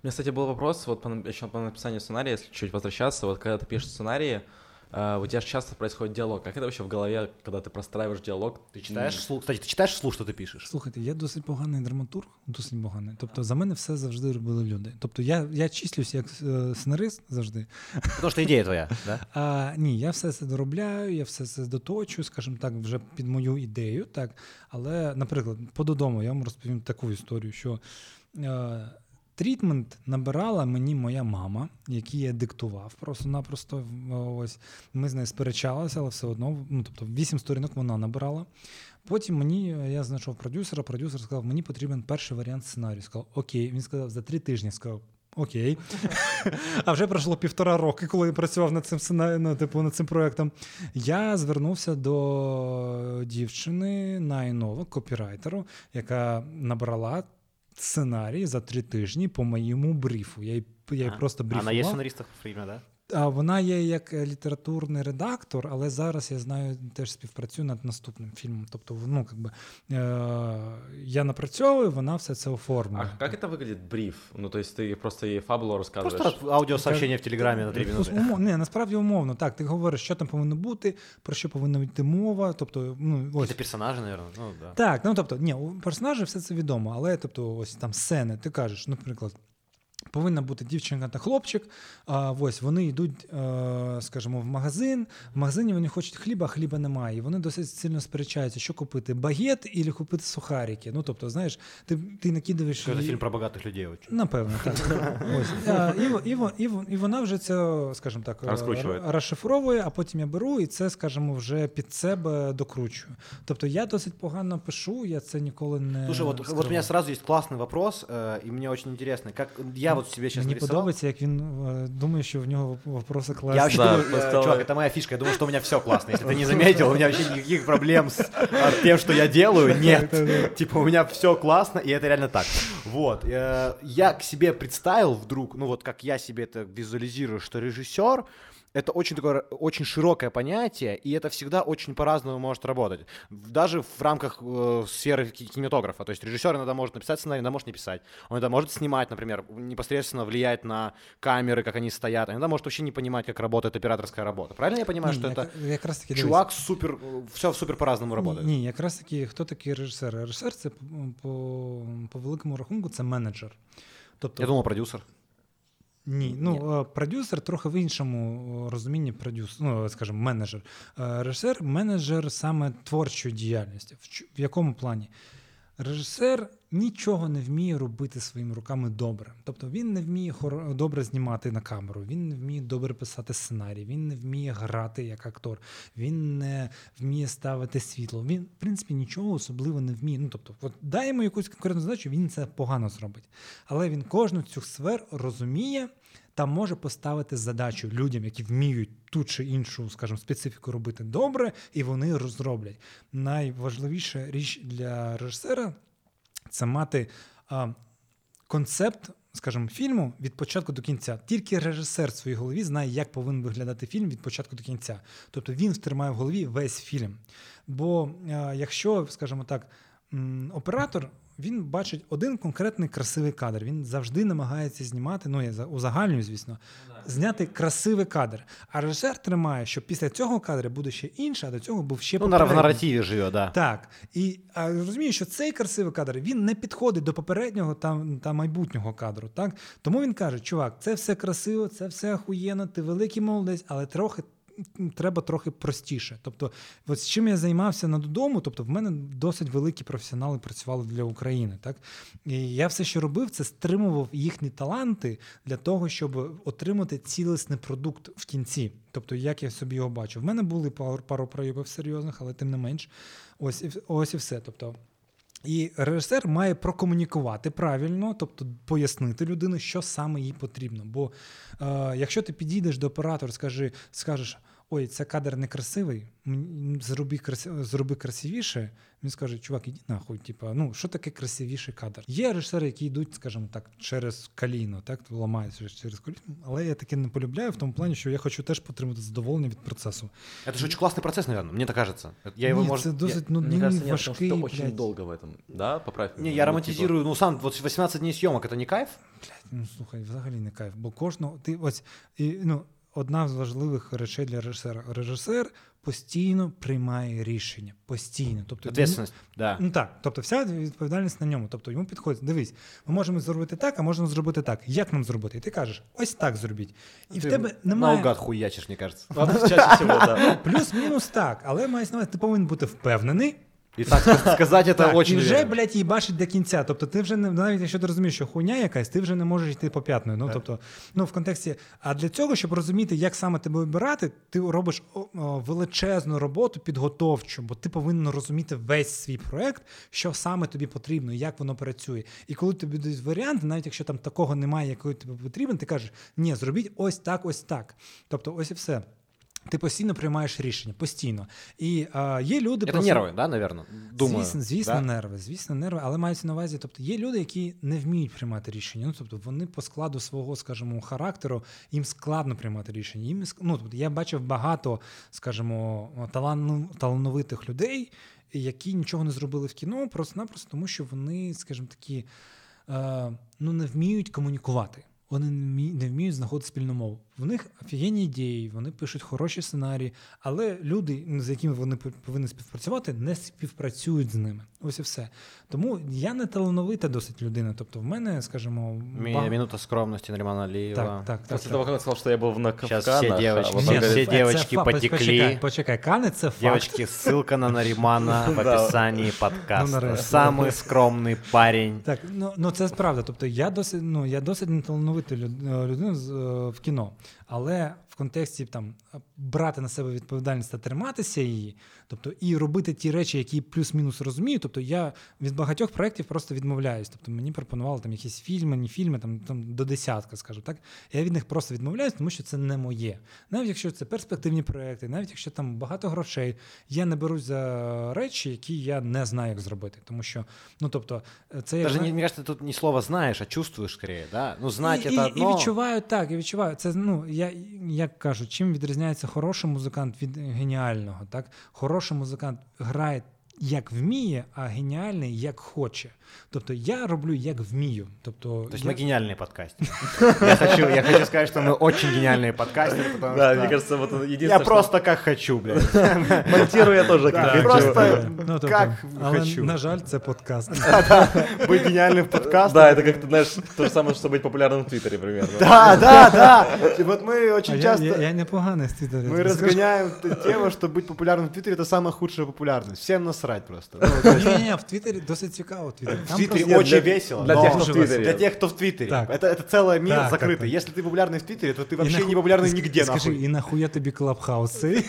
У меня, кстати, был вопрос, вот по, еще по написанию сценария, если чуть возвращаться, вот когда ты пишешь сценарии, Uh, у тебя же часто происходит диалог. Как это вообще в голове, когда ты простраиваешь диалог? Ти читаєш вслух? Кстати, ти читаєш вслух, що ти пишеш? Слухайте, я досить поганий драматург, досить поганий. Тобто за мене все завжди робили люди. Тобто я я числюсь як е, сценарист завжди. Тому що ідея твоя, <laughs> да? А, Ні, я все це доробляю, я все це доточу, скажімо так, вже під мою ідею. так. Але, наприклад, по додому я вам розповім таку історію, що. Е, Трітмент набирала мені моя мама, який я диктував просто-напросто. Ось Ми з нею сперечалися, але все одно, ну тобто, вісім сторінок вона набирала. Потім мені я знайшов продюсера, продюсер сказав, мені потрібен перший варіант сценарію. Сказав, окей. Він сказав, за три тижні сказав, Окей. <laughs> А вже пройшло півтора роки, коли я працював над цим ну, типу, над цим проєктом. Я звернувся до дівчини Найнова, копірайтеру, яка набрала сценарій за три тижні по моєму брифу. Я я а, просто брифував. на є сценаристом время, да? Вона є як літературний редактор, але зараз я знаю, теж співпрацюю над наступним фільмом. Тобто, ну якби е, я напрацьовую, вона все це оформлює. А як це виглядить бриф? Ну тобто ти просто їй фабулу розказуєш? Просто аудіосообщення в Телеграмі на три минути. Умов, не, насправді умовно. Так, ти говориш, що там повинно бути, про що повинна йти мова. Тобто, ну ось Це персонажі, мабуть. Ну, да. Так, ну тобто, ні, у персонажів все це відомо, але тобто, ось там сцени, ти кажеш, наприклад. Повинна бути дівчинка та хлопчик. А ось вони йдуть, е, скажімо, в магазин. В магазині вони хочуть хліба, а хліба немає. І вони досить сильно сперечаються, що купити багет і купити сухарики. Ну тобто, знаєш, ти ти накидаєш. Це фільм про багатих людей. Напевно, так. <laughs> Ось. А, і, і, і, і вона вже це, скажімо так, розшифровує, а потім я беру і це, скажімо, вже під себе докручую. Тобто я досить погано пишу, я це ніколи не. Слушай, вот, вот у меня сразу есть классный вопрос, э, и мне очень интересно, как я вот себе сейчас Мені нарисовал. подобається, як він э, думає, що в нього вопроси класні. Я вообще Да, думаю, просто- э, чувак, это моя фишка, я думаю, что у меня все классно. Если ты не заметил, у меня вообще никаких проблем с а, тем, что я делаю, <laughs> нет. Типа у меня все классно, и это реально так. Вот. э, Я к себе представил вдруг, ну вот как я себе это визуализирую, что режиссер это очень такое очень широкое понятие, и это всегда очень по-разному может работать. Даже в рамках э, сферы ки- кинематографа. То есть режиссер иногда может написать сценарий, иногда может не писать. Он иногда может снимать, например, непосредственно влиять на камеры, как они стоят. Иногда может вообще не понимать, как работает операторская работа. Правильно я понимаю, Ні, что як- это якраз таки чувак супер, все супер по-разному работает? Ні, якраз таки, хто такий режисер? Режисер це по, по, великому рахунку це менеджер. Тобто, Я думал, продюсер. Ні, ну Ні. продюсер трохи в іншому е, розумінні продюсер, ну скажімо, менеджер. Е, Режисер менеджер саме творчої діяльності. В якому плані? Режисер нічого не вміє робити своїми руками добре. Тобто він не вміє хоро- добре знімати на камеру, він не вміє добре писати сценарій, він не вміє грати як актор, він не вміє ставити світло. Він, в принципі, нічого особливо не вміє. Ну, тобто, от дай йому якусь конкретну задачу, він це погано зробить. Але він кожну цю сфер розуміє та може поставити задачу людям, які вміють ту чи іншу, скажімо, специфіку робити добре, і вони розроблять. Найважливіша річ для режисера це мати а, концепт, скажімо, фільму від початку до кінця. Тільки режисер в своїй голові знає, як повинен виглядати фільм від початку до кінця. Тобто він втримає в голові весь фільм. Бо а, якщо, скажімо так, оператор. Він бачить один конкретний красивий кадр. Він завжди намагається знімати, ну я за- узагальнюю, звісно, зняти красивий кадр. А режисер тримає, що після цього кадра буде ще інше, а до цього був ще Ну, на, в попередній. нарративе живет, да. Так. І а, розумію, що цей красивий кадр він не підходить до попереднього та, та майбутнього кадру. Так? Тому він каже: чувак, це все красиво, це все охуєнно, ти великий молодець, але трохи. Треба трохи простіше. Тобто, от з чим я займався на додому, тобто в мене досить великі професіонали працювали для України. Так? І я все, що робив, це стримував їхні таланти для того, щоб отримати цілісний продукт в кінці. Тобто, як я собі його бачу. В мене були пару, проявів серйозних, але тим не менш, ось ось і все. Тобто, і режисер має прокомунікувати правильно, тобто пояснити людині, що саме їй потрібно. Бо е, якщо ти підійдеш до оператора, скажи, скажеш, ой, це кадр некрасивий, м, зроби, красив, зроби красивіше, він скаже, чувак, іди нахуй, типа, ну що таке красивіший кадр? Є режисери, які йдуть, скажімо так, через каліно, так, ламаються через коліно, але я таке не полюбляю в тому плані, що я хочу теж отримати задоволення від процесу. Это же очень классный процесс, наверное, мне так кажется. Я его, Ні, может... це досить Мне нудний, кажется, нет, потому важкий, что очень блядь. долго в этом, да, поправь. Не, меня. я Ну, романтизирую, ну сам, вот 18 дней съемок, это не кайф? Ну, слухай, взагалі не кайф. Бо кожного. Ти ось і, ну, одна з важливих речей для режисера. Режисер постійно приймає рішення. Постійно. Тобто, Ответственность, да. Ну так, тобто вся відповідальність на ньому. Тобто йому підходить, дивись, ми можемо зробити так, а можемо зробити так. Як нам зробити? І ти кажеш, ось так зробіть. І в тебе немає Наугад Чаще всего, да. плюс-мінус так, але має ти повинен бути впевнений, І так <laughs> сказати, це Так, очень і вже, блядь, її бачить до кінця. Тобто ти вже не навіть якщо ти розумієш, що хуйня якась, ти вже не можеш йти по п'ятною. Ну тобто, ну в контексті. А для цього, щоб розуміти, як саме тебе обирати, ти робиш о, о, величезну роботу підготовчу, бо ти повинен розуміти весь свій проект, що саме тобі потрібно, як воно працює. І коли тобі дають варіанти, навіть якщо там такого немає, який тобі потрібен, ти кажеш, ні, зробіть ось так, ось так. Тобто, ось і все. Ти постійно приймаєш рішення, постійно. І а, є люди Це просто- нерви, да, наверное? Думаю. Звісно, звісно, да? нерви, звісно, нерви, але мається на увазі, тобто є люди, які не вміють приймати рішення. Ну, тобто вони по складу свого, скажімо, характеру, їм складно приймати рішення. Їм ну, тобто я бачив багато, скажімо, талан- талановитих людей, які нічого не зробили в кіно, просто-напросто тому, що вони, скажімо такі, е, ну, не вміють комунікувати. Вони не вміють знаходити спільну мову. В них офігенні ідеї, вони пишуть хороші сценарії, але люди, з якими вони пов- повинні співпрацювати, не співпрацюють з ними. Ось і все. Тому я не талановита досить людина. Тобто, в мене, скажімо, Ми- ба- Минута скромности Наримана Алиева. так, так, так. После так. того, как он сказал, что я был на Сейчас Кавказах, все девочки- а вот Ні, он ну, говорит, все це девочки факт. потекли. Почекай, почекай, Кане це факт. Девочки, ссылка на Наримана в <laughs> Да. описании Ну, подкаста. нарешті. Самый скромный парень. Так, ну, ну це правда. Тобто я досить, ну, я досить неталановита люд- е, людина з- е, в кіно. Але в контексті там брати на себе відповідальність та триматися її, тобто і робити ті речі, які плюс-мінус розумію. Тобто я від багатьох проєктів просто відмовляюсь. Тобто мені пропонували там якісь фільми, не фільми, там, там до десятка, скажу так. Я від них просто відмовляюсь, тому що це не моє. Навіть якщо це перспективні проекти, навіть якщо там багато грошей, я не берусь за речі, які я не знаю, як зробити. Тому що, ну тобто, це як Даже, зна- не, кажется, тут не слово знаешь, а чувствуешь скорее, да? Ну, знать і, это і, одно. і відчуваю так, і відчуваю. Це ну я як кажу, чим відрізняється хороший музикант від геніального. Так, хороший музикант грає як вміє, а геніальний як хоче. Тобто я роблю як вмію. Тобто То есть я... мы гениальные подкастеры. я, хочу, я хочу сказать, что мы очень гениальные подкастеры, потому Да, что мне кажется, вот единственное, я что просто как хочу, блядь. монтирую я тоже Да, как хочу. просто Ну, тобто, как але, хочу. на жаль, це подкаст. <laughs> Быть гениальным подкастом. Да, это как-то, знаешь, то же самое, что быть популярным в Твиттере примерно. Да, да, да. И вот мы А очень я, часто... я, я непоганий з Твіттері, Мы тобі скажу. разгоняем т- тему, что быть популярным в Твиттере это самая худшая популярность. Всем насрать просто. Ну, то есть Ні, ні, в Твіттері досить цікаво. В Твіттері. В Там Твиттере просто- очень для- весело. для но- тех, кто в Дуже Твиттере. Для тех, кто в Твиттере. Так. Это, это целый мир Так, так, закрытый. так. Если ты популярный в Твиттере, то ты І вообще нахуй- не популярный ск- нигде, Скажи, нахуй. і нахуя тобі клабхаус цей?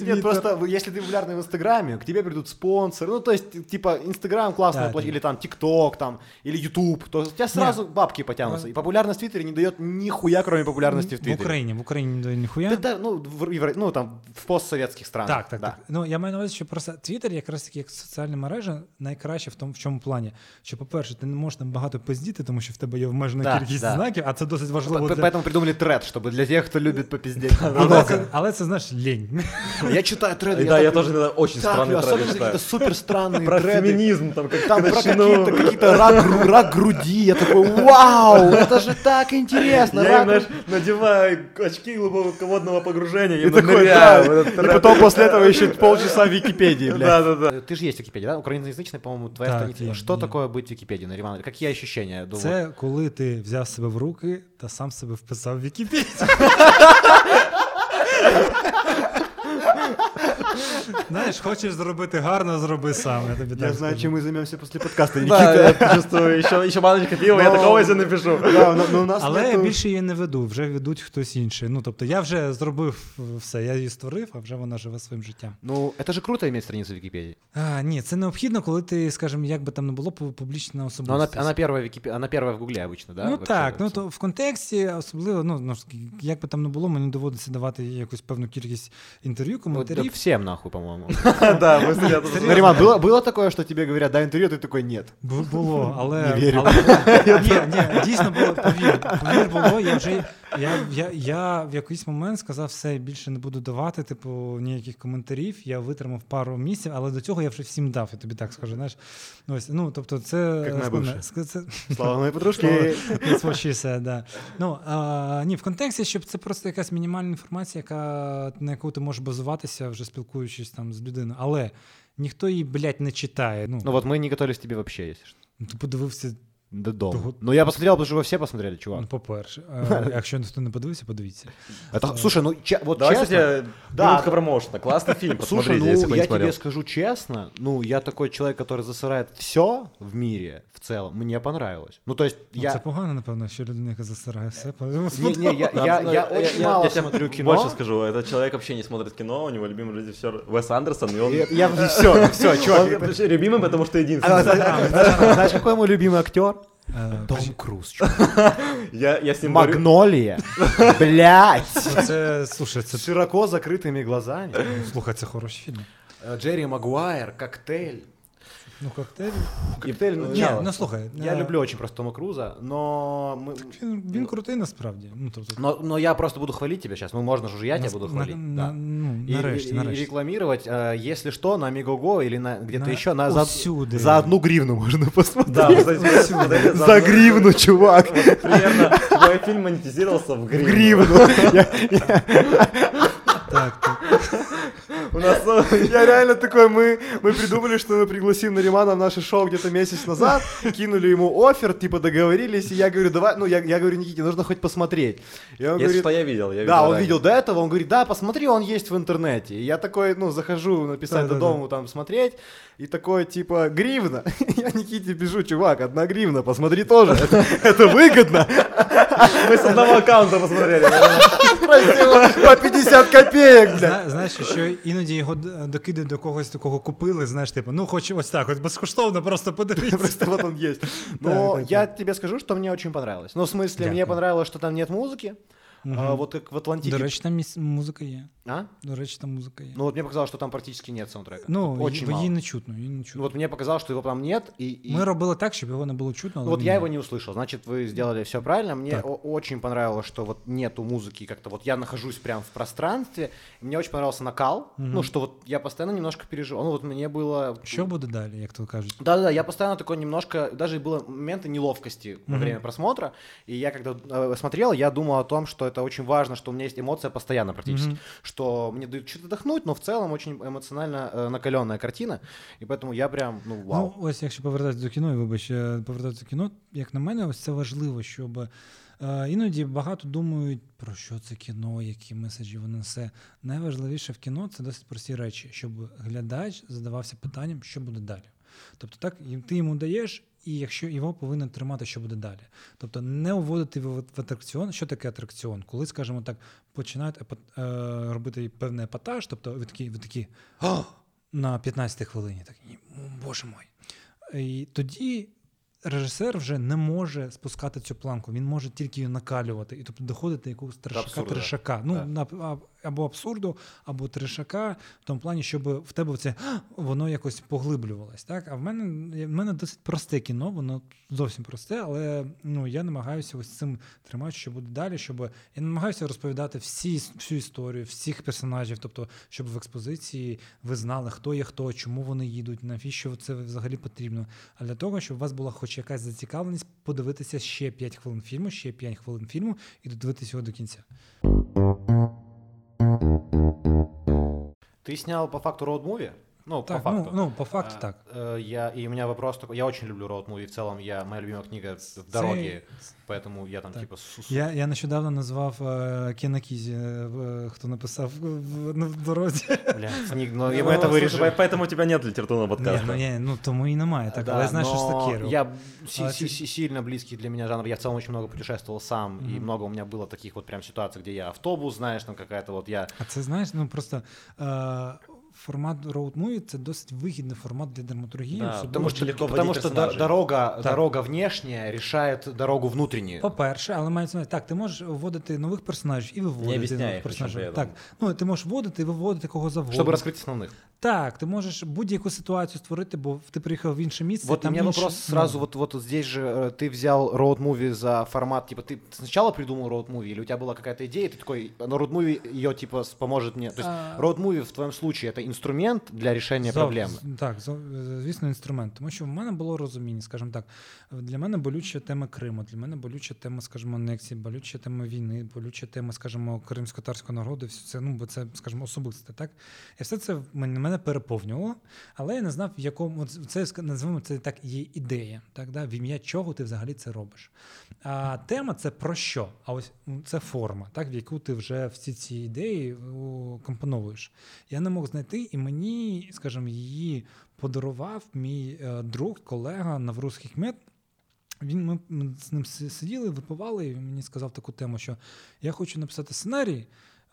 <laughs> Нет, просто вы- если ты популярный в Инстаграме, к тебе придут спонсоры. Ну, то есть, типа, Инстаграм классно Да, оплатить, да. или там ТикТок, там, или Ютуб, то у тебя сразу бабки потянутся. А- И популярность в Твиттере не дает нихуя, кроме популярности в В Твиттере. Україні, в Україні не дає ніхуя. Да, да, ну, в, Евро- ну, там, в постсоветских странах. Так, так, да. так. Ну я маю на увазі, що просто Твіттер якраз таки як соціальна мережа найкраще в тому, в чому плані. Що, по-перше, ти не можеш там багато пиздіти, тому що в тебе є обмежена Да, кількість да. знаків, а це досить важливо. П- Для... Поэтому придумали тред, чтобы для тех, кто любит попиздеть. <laughs> Але, це, але це знаєш лень. <laughs> Я читаю треды. Да, я так- тоже иногда очень так, странные особенно треды какие-то читаю. супер странные Про <laughs> треды. феминизм, там как Там про начну. какие-то, какие-то рак, гру- рак груди. Я такой, вау, это же так интересно. Я, рак знаешь, надеваю очки глубоководного погружения и, И такой, ныряю да, в этот и тред. потом после этого еще полчаса в Википедии, блядь. Да, да, да. Ты же есть Википедия, да? Украиноязычная, по-моему, твоя Так, страница. є, Что є. такое быть в Википедии, Нариман? Какие ощущения? Я думаю, Це коли ти взяв себе в руки та сам себе вписав в Вікіпедію. <laughs> Знаєш, хочеш зробити гарно, зроби сам. Я тобі Я так знаю, скажу. чем мы займемся после подкаста, Да, Никита. я чувствую, еще, еще баночка пива, я Но- такого себе напишу. Да, но- но у нас Але я нету- більше її не веду, вже ведуть хтось інший. Ну тобто я вже зробив все, я її створив, а вже вона живе своїм життям. Ну, это же круто иметь страницу в Википедии. А, ні, це необхідно, коли ти, скажімо, як би там не було пу- публічна Но особистість. она, она первая в Википе- она первая в Гугле обычно, да? Ну вообще? так, ну то в контексті, особливо, ну ну, як би там не було, мені доводиться давати якусь певну кількість інтерв'ю, Вот, коментарів. да всем нахуй, по-моему. <laughs> Да, мы с ребятами тоже- Нариман, было, было такое, что тебе говорят, дай интервью, ты такой, нет. Бу- Було, <laughs> але, Не <laughs> вірю. але ні, ні, дійсно було, повір, повір було. Я вже я, я, я в якийсь момент сказав, все більше не буду давати, типу, ніяких коментарів. Я витримав пару місяців, але до цього я вже всім дав, я тобі так скажу. Знаєш, ось ну тобто, це Як це, Слава she said, да. Ну, а, ні, в контексті, щоб це просто якась мінімальна інформація, яка, на яку ти можеш базуватися, вже спілкуючись там з людиною. Але ніхто її, блядь, не читає. Ну, Ну вот мы не готовились к тебе вообще, если что. ти подивився додому. Того- Ну, я посмотрел, потому что вы все посмотрели, чувак. Ну, по-перше, е, <laughs> якщо ніхто не подивився, подивіться. Это, слушай, ну, че- вот Давай, честно... кстати, Да. минутка промоушена. Классный фильм, Слушай, посмотрите, если ну, кто не я смотрел. тебе скажу честно, ну, я такой человек, который засирает все в мире в целом, мне понравилось. Ну, то есть, Ну, я... Це погано, напевно, що людина, яка засирає все. Не, не, я, Да, я, ну, я очень мало я тебе смотрю кино. Больше скажу, этот человек вообще не смотрит кино, у него любимый режиссер Вес Андерсон, и он... Я, я все, все, чувак. Он вообще любимый, потому что А, единственный. Знаешь, знаешь, какой мой любимый актер? Е, Том Круз. чувак. <laughs> Я, я с ним говорю- Магнолия. <laughs> Блять. ну, Це, слушай, це С широко закрытыми глазами. слухай, це хороший фільм. Э, Джерри Магуайр, коктейль. Ну, коктейль. Коктейль, ну, Ні, начало. ну слухай. Я е, люблю очень просто Тома Круза, но мы... Він, він крутий насправді. Ну, тобто, Но, но я просто буду хвалить тебя сейчас. Ну, можно же уже я тебя нас- буду на- хвалить. на- да. ну, И, нарешті, и- и нарешті. рекламировать, э, если что, на Мегого или на где-то На- еще на, за, усюди. за одну гривну можно <laughs> посмотреть. Да, кстати, смотрели За гривну, чувак. Примерно твой фильм монетизировался в В гривну. <laughs> У нас <laughs> Я реально такой, мы, мы придумали, что мы пригласим Наримана в наше шоу где-то месяц назад, кинули ему офер, типа договорились, и я говорю, давай, ну я, я говорю, Никите, нужно хоть посмотреть. И он Если говорит, что, я видел. Я да, он ранее. видел до этого, он говорит, да, посмотри, он есть в интернете. И я такой, ну, захожу написать Да-да-да. додому там смотреть, и такой, типа, гривна. <laughs> Я Никите пишу, чувак, одна гривна, посмотри тоже, это, это выгодно. Мы с одного аккаунта посмотрели. По 50 копеек, бля. Зна- Знаєш, що іноді його д- до когось такого купили, знаєш, типу, ну хоч ось так, от безкоштовно, просто подивитися. <laughs> Просто вот он есть. Но я тебе скажу, что мне очень понравилось. Ну, в смысле, мне понравилось, что там нет музыки. А, вот как в Атлантике. До речі, там музика є. А? До речі, там музика є. Ну, вот мне показалось, что там практически нет саундтрека. Ну, очень ї- мало. її не чутно, її не Ну, чутно. вот мне показалось, что его там нет. И, и- Ми робили так, щоб його не було чутно. Ну, але вот він я є. его не услышал. Значит, вы сделали все правильно. Мне Так. о- очень понравилось, что вот нету музыки как-то. Вот я нахожусь прям в пространстве. Мне очень понравился накал. Ну, что вот я постоянно немножко переживал. Ну, вот мне было... Що буде далі, як то кажуть? Да-да-да, я постоянно такой немножко, даже было моменты неловкости во время просмотра, и я когда э, смотрел, я думал о том, что это очень важно, что у меня есть эмоция постоянно практически, что мне дают что-то отдохнуть, но в целом очень эмоционально э, накаленная картина, и поэтому я прям, ну, вау. Ну, ось якщо повертатися до кіно, і вибач, е, повертатися до кіно, як на мене, ось це важливо, щоб е, іноді багато думають про що це кіно, які меседжі воно несе. Найважливіше в кіно це досить прості речі, щоб глядач задавався питанням, що буде далі. Тобто, так і ти йому даєш, і якщо його повинен тримати, що буде далі. Тобто не вводити в, атракціон. Що таке атракціон? Коли, скажімо так, починають е, робити певний епатаж, тобто ви такі, ви такі «О!» на 15 хвилині, так ні, боже мой. І тоді режисер вже не може спускати цю планку, він може тільки її накалювати, і тобто доходити до якогось трешака, трешака. Ну, на, або абсурду, або трешака, в тому плані, щоб в тебе це воно якось поглиблювалось. Так? А в мене, в мене досить просте кіно, воно зовсім просте, але ну, я намагаюся ось цим тримати, що буде далі, щоб я намагаюся розповідати всі, всю історію, всіх персонажів, тобто, щоб в експозиції ви знали, хто є хто, чому вони їдуть, навіщо це взагалі потрібно. А для того, щоб у вас була хоч якась зацікавленість подивитися ще 5 хвилин фільму, ще 5 хвилин фільму і додивитися його до кінця. Ты снял по факту роуд-муви? Ну, Так, по ну, факту. ну, по факту А, так. э, Я, и у меня вопрос такой, я очень люблю роуд-муви, в целом я, моя любимая книга в дороге, поэтому я там Так. типа... су- Я, я нещодавно назвав е, Кена Кізі, е, в- хто написав в, в, в дорозі. Бля, книг, но Ну, я это слушай, вырежу. по- Поэтому у тебя нет литературного Ні, подкаста. ну, ні, ну тому і немає так, Да, але знаєш, що но це Кіру. Я си- А си- ты- си- сильно близкий для меня жанр. Я в целом очень много путешествовал сам, и много у меня было таких вот прям ситуаций, где я автобус, знаешь, там какая-то вот я... А це знаєш, ну просто е, формат роуд-муві це досить вигідний формат для драматургії. Да, особливо Потому что, легко потому вводить что до- персонажей. дорога, Так. дорога внешняя решает дорогу внутреннюю. По-перше, але мається на увазі, так, ти можеш вводити нових персонажів і виводити об'ясняє нових їх, персонажів. причому Так, при ну ти можеш вводити і виводити кого завгодно. Чтобы раскрыть основных. Так, ти можеш будь-яку ситуацію створити, бо ти приїхав в інше місце. Вот у там меня інші- вопрос сразу, ну, вот, вот здесь же э, ты взял роуд-муви за формат, типа ты сначала придумал роуд-муви, или у тебя была какая-то идея, и ты такой, но роуд-муви ее типа с- поможет мне. То есть А. роуд-муви в твоем случае это инструмент для решения Зов- проблемы. з- Так, зо- звісно, інструмент. Тому що в мене було розуміння, скажімо так, для мене болюча тема Криму, для мене болюча тема, скажімо, анексії, болюча тема війни, болюча тема, скажімо, кримсько-татарського народу, все це, ну, бо це, скажімо, особисте, так? І все це в мене, мене переповнювало, але я не знав, в якому це називаємо це так є ідея, так да в ім'я чого ти взагалі це робиш. А тема це про що? А ось це форма, так в яку ти вже всі ці ідеї компоновуєш. Я не мог знайти, і мені, скажімо, її подарував мій е, друг, колега Навруз Хікмет. Він ми, з ним сиділи, випивали, і мені сказав таку тему, що я хочу написати сценарій.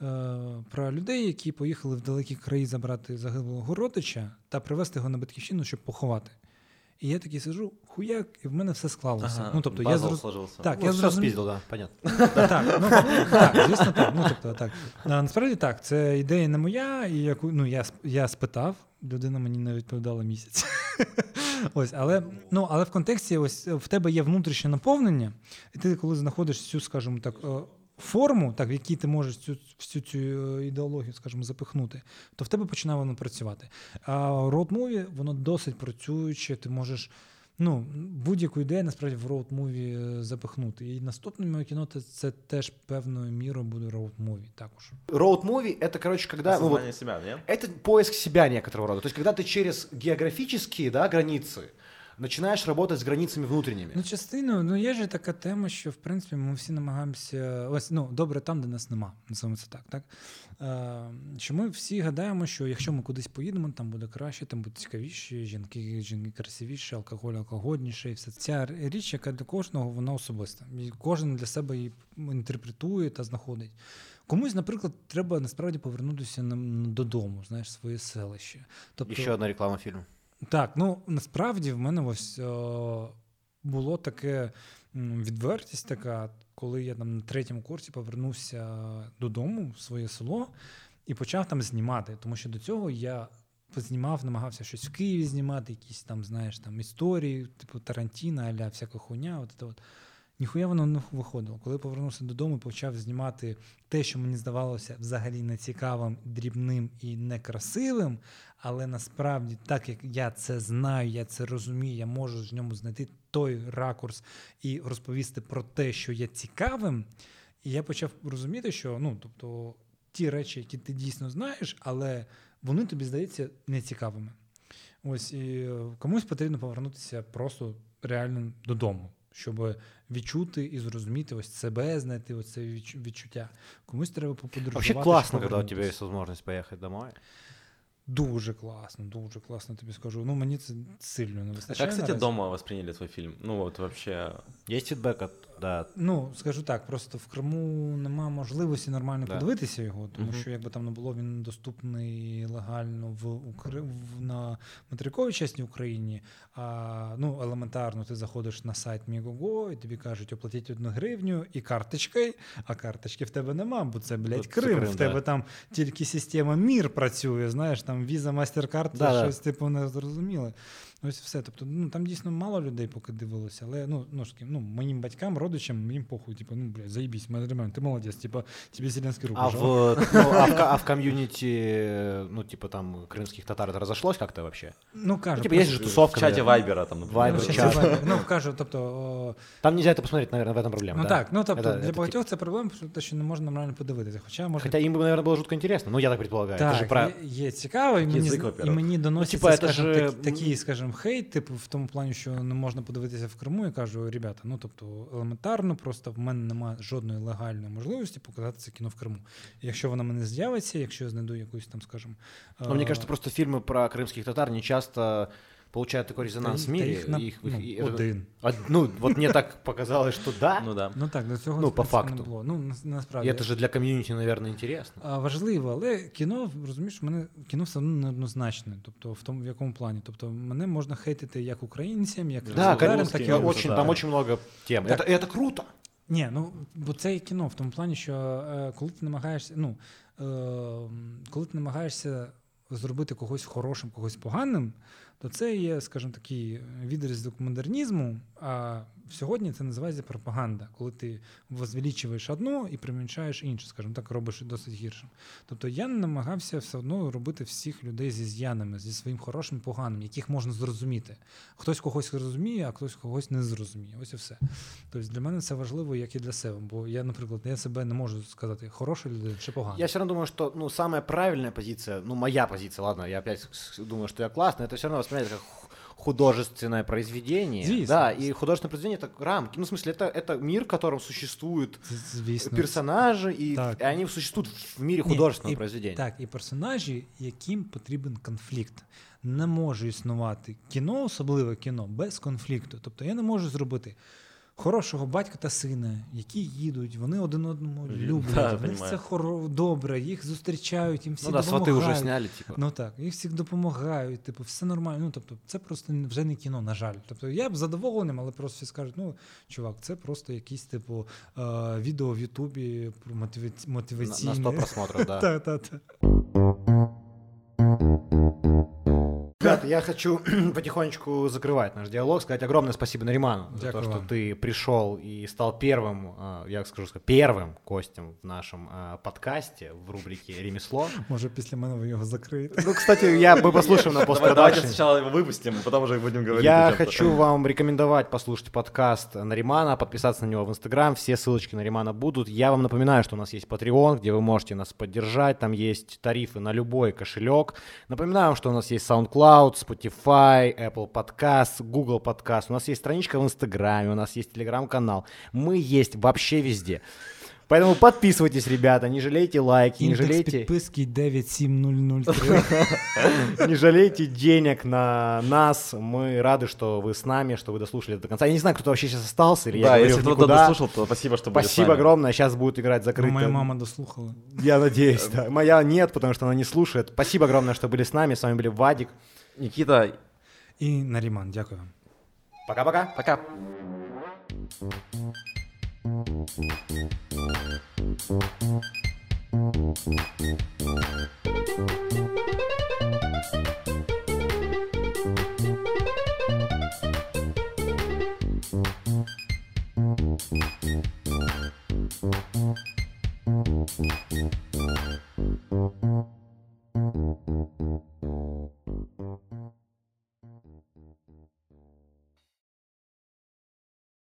Е, про людей, які поїхали в далекі краї забрати загиблого родича та привезти його на батьківщину, щоб поховати. І я такий сиджу, хуяк, і в мене все склалося. Ага, ну, тобто, я зроз... Так, ну, я зрозум... спіздив, да, понятно. <laughs> Так, ну, так, звісно, так. Ну, тобто, так. А, насправді так, це ідея не моя, і яку ну, я я спитав, людина мені не відповідала місяць. <laughs> ось, Але ну, але в контексті ось в тебе є внутрішнє наповнення, і ти, коли знаходиш цю, скажімо так, форму, так, в якій ти можеш цю всю цю е, ідеологію, скажімо, запихнути, то в тебе починає воно працювати. А роуд-муві, воно досить працююче, ти можеш. Ну, будь-яку ідею насправді в роуд-муві е, запихнути. І наступне моє кіно це теж певною мірою буде роуд-муві також. Роуд-муві — это, короче, когда... Ну, вот, себя, нет? Это поиск себя некоторого рода. То есть, когда ты через географические да, границы начинаешь работать з границями внутрішніми. Ну, частину, ну є ж така тема, що в принципі ми всі намагаємося ось ну добре там, де нас нема. Називаємо це так. так? Е, Що ми всі гадаємо, що якщо ми кудись поїдемо, там буде краще, там буде цікавіше, жінки, жінки красивіші, алкоголь, алкогольніше, і все ця річ, яка для кожного вона особиста. І Кожен для себе її інтерпретує та знаходить. Комусь, наприклад, треба насправді повернутися додому, знаєш, своє селище. Тобто, ще одна реклама фільму. Так, ну насправді в мене ось о, було таке відвертість, така, коли я там на третьому курсі повернувся додому в своє село і почав там знімати. Тому що до цього я знімав, намагався щось в Києві знімати, якісь там, знаєш, там історії, типу Тарантіна, аля всяка хуйня. От, от. Ніхуя воно не виходило. Коли повернувся додому, почав знімати те, що мені здавалося взагалі нецікавим, дрібним і некрасивим. Але насправді, так як я це знаю, я це розумію, я можу в ньому знайти той ракурс і розповісти про те, що є цікавим. І я почав розуміти, що ну, тобто, ті речі, які ти дійсно знаєш, але вони тобі здаються нецікавими. Ось і е, комусь потрібно повернутися просто реально додому щоб відчути і зрозуміти ось себе, знайти ось це відчуття. Комусь треба поподорожувати. Вообще класно, коли у тебе є можливість поїхати домой. Дуже класно, дуже класно тобі скажу. Ну, мені це сильно не вистачає. Как, кстати, дома восприняли твой фильм? Ну, вот вообще... Есть фидбэк от да. Ну, скажу так, просто в Криму нема можливості нормально да. подивитися його, тому uh-huh. що якби там не було, він доступний легально в Укра... на материковій частині Україні. А ну, елементарно, ти заходиш на сайт Мігого, і тобі кажуть, оплатіть одну гривню і карточкою, а карточки в тебе нема, бо це, блядь, Крим. Крим в тебе да. там тільки система Мір працює, знаєш, там віза, мастер-карт, да, щось типу не зрозуміле. Ось все. Тобто, ну там дійсно мало людей поки дивилося, але ну ну, ну моїм батькам, родичам, їм похуй, типу, ну блядь, заїбісь, мене ти молодець, типу, тебе Зеленський руку. А в, ну, а, в, <laughs> а в ком'юніті, ну, типу, там, кримських татар это разошлось как-то вообще? Ну, кажу. Ну, типа, есть же тусовка. В чаті Вайбера там, Вайбер, ну, чат. Вайбер. Ну, кажу, тобто... О... Там нельзя это посмотреть, наверное, в этом проблема, Ну, да? так, ну, тобто, это, для это, багатьох це проблема, те, що не можна нормально подивитися. Хоча, може... Хотя им бы, наверное, было жутко интересно, ну, я так предполагаю. Так, это же про... є, є цікаво, і мені, і мені доноситься, ну, типа, скажімо, же... так, такий, скажімо, хейт, типу, в тому плані, що не можна подивитися в Криму, я кажу, ребята, ну тобто елементарно, просто в мене немає жодної легальної можливості показати це кіно в Криму. якщо вона мене з'явиться, якщо я знайду якусь там, скажімо. Ну, мені кажуть, просто фільми про кримських татар не часто получают такой резонанс та, в мире. Их, на... их, ну, их, один. А, ну, вот мне так показалось, что да. Ну да. Ну так, до цього ну, по факту. не було. Ну, насправді. І це ж для ком'юніті, наверное, інтересно. А, важливо, але кіно, розумієш, мене кіно все одно неоднозначне. Тобто, в тому, в якому плані. Тобто, мене можна хейтити як українцям, як да, так і очень, Там очень много тем. Так. Это, это круто. Ні, ну бо це кіно в тому плані, що е, коли ти намагаєшся, ну е, коли ти намагаєшся зробити когось хорошим, когось поганим, то це є, скажімо, такий відрізок модернізму, а сьогодні це називається пропаганда, коли ти возвеличуєш одну і примінчаєш інше, скажімо так, робиш досить гіршим. Тобто я намагався все одно робити всіх людей зі з'янами, зі своїм хорошим, поганим, яких можна зрозуміти. Хтось когось розуміє, а хтось когось не зрозуміє. Ось і все. Тобто для мене це важливо, як і для себе. Бо я, наприклад, я себе не можу сказати, хороша людина чи погана. Я все равно думаю, что ну, самая правильная позиция, ну, моя позиция, ладно, я опять думаю, что я классный, это все равно воспринимается как художественное произведение. Звісно. Да, и художественное произведение это рамки. Ну, в смысле, это, это мир, в котором существуют Звісно. персонажи, и, Так. и они существуют в мире Ні, художественного і- произведения. Так, і персонажі, яким потрібен конфлікт. Не може існувати кіно, особливе кіно, без конфлікту. Тобто я не можу зробити хорошого батька та сина, які їдуть, вони один одному люблять, да, в них все хоро... добре, їх зустрічають, їм всі Ну да, допомагають. уже сняли, типа. Ну так, їх всіх допомагають, типу, все нормально. Ну тобто, це просто вже не кіно, на жаль. Тобто я б задоволеним, але просто всі скажуть: ну, чувак, це просто якісь, типу, е, відео в Ютубі про мотиваці... на, на мотиваційне. 100 просмотров, да. Так, так, так. Ребята, я хочу <clears throat> потихонечку закрывать наш диалог, сказать огромное спасибо Нариману за то, Дякую что вам. ты пришел и стал первым, а, я скажу, сказать, первым гостем в нашем а, подкасте в рубрике «Ремесло». Може, після мене ви його закриєте. Ну, кстати, я мы послушаем на Давай- Давайте постпродакшн. сначала его выпустим, потом уже будем говорить. Я хочу вам рекомендовать послушать подкаст Наримана, подписаться на него в Инстаграм. Все ссылочки Наримана будут. Я вам напоминаю, что у нас есть Patreon, где вы можете нас поддержать. Там есть тарифы на любой кошелек. Напоминаю вам, что у нас есть SoundCloud, Spotify, Apple Podcast, Google Podcast. У нас есть страничка в Инстаграме, у нас есть Телеграм-канал. Мы есть вообще везде. Поэтому подписывайтесь, ребята, не жалейте лайки, не Індекс жалейте... підписки 97003. Не жалейте денег на нас. Мы рады, что вы с нами, что вы дослушали до конца. Я не знаю, кто вообще сейчас остался, или я Да, если кто-то дослушал, то спасибо, что были с Спасибо огромное. Сейчас будет играть закрытая. Моя мама дослухала. Я надеюсь, да. Моя нет, потому что она не слушает. Спасибо огромное, что были с нами. С вами были Вадик. Никита. І Наріман. Дякую. Пока-пока. Пока. Thank.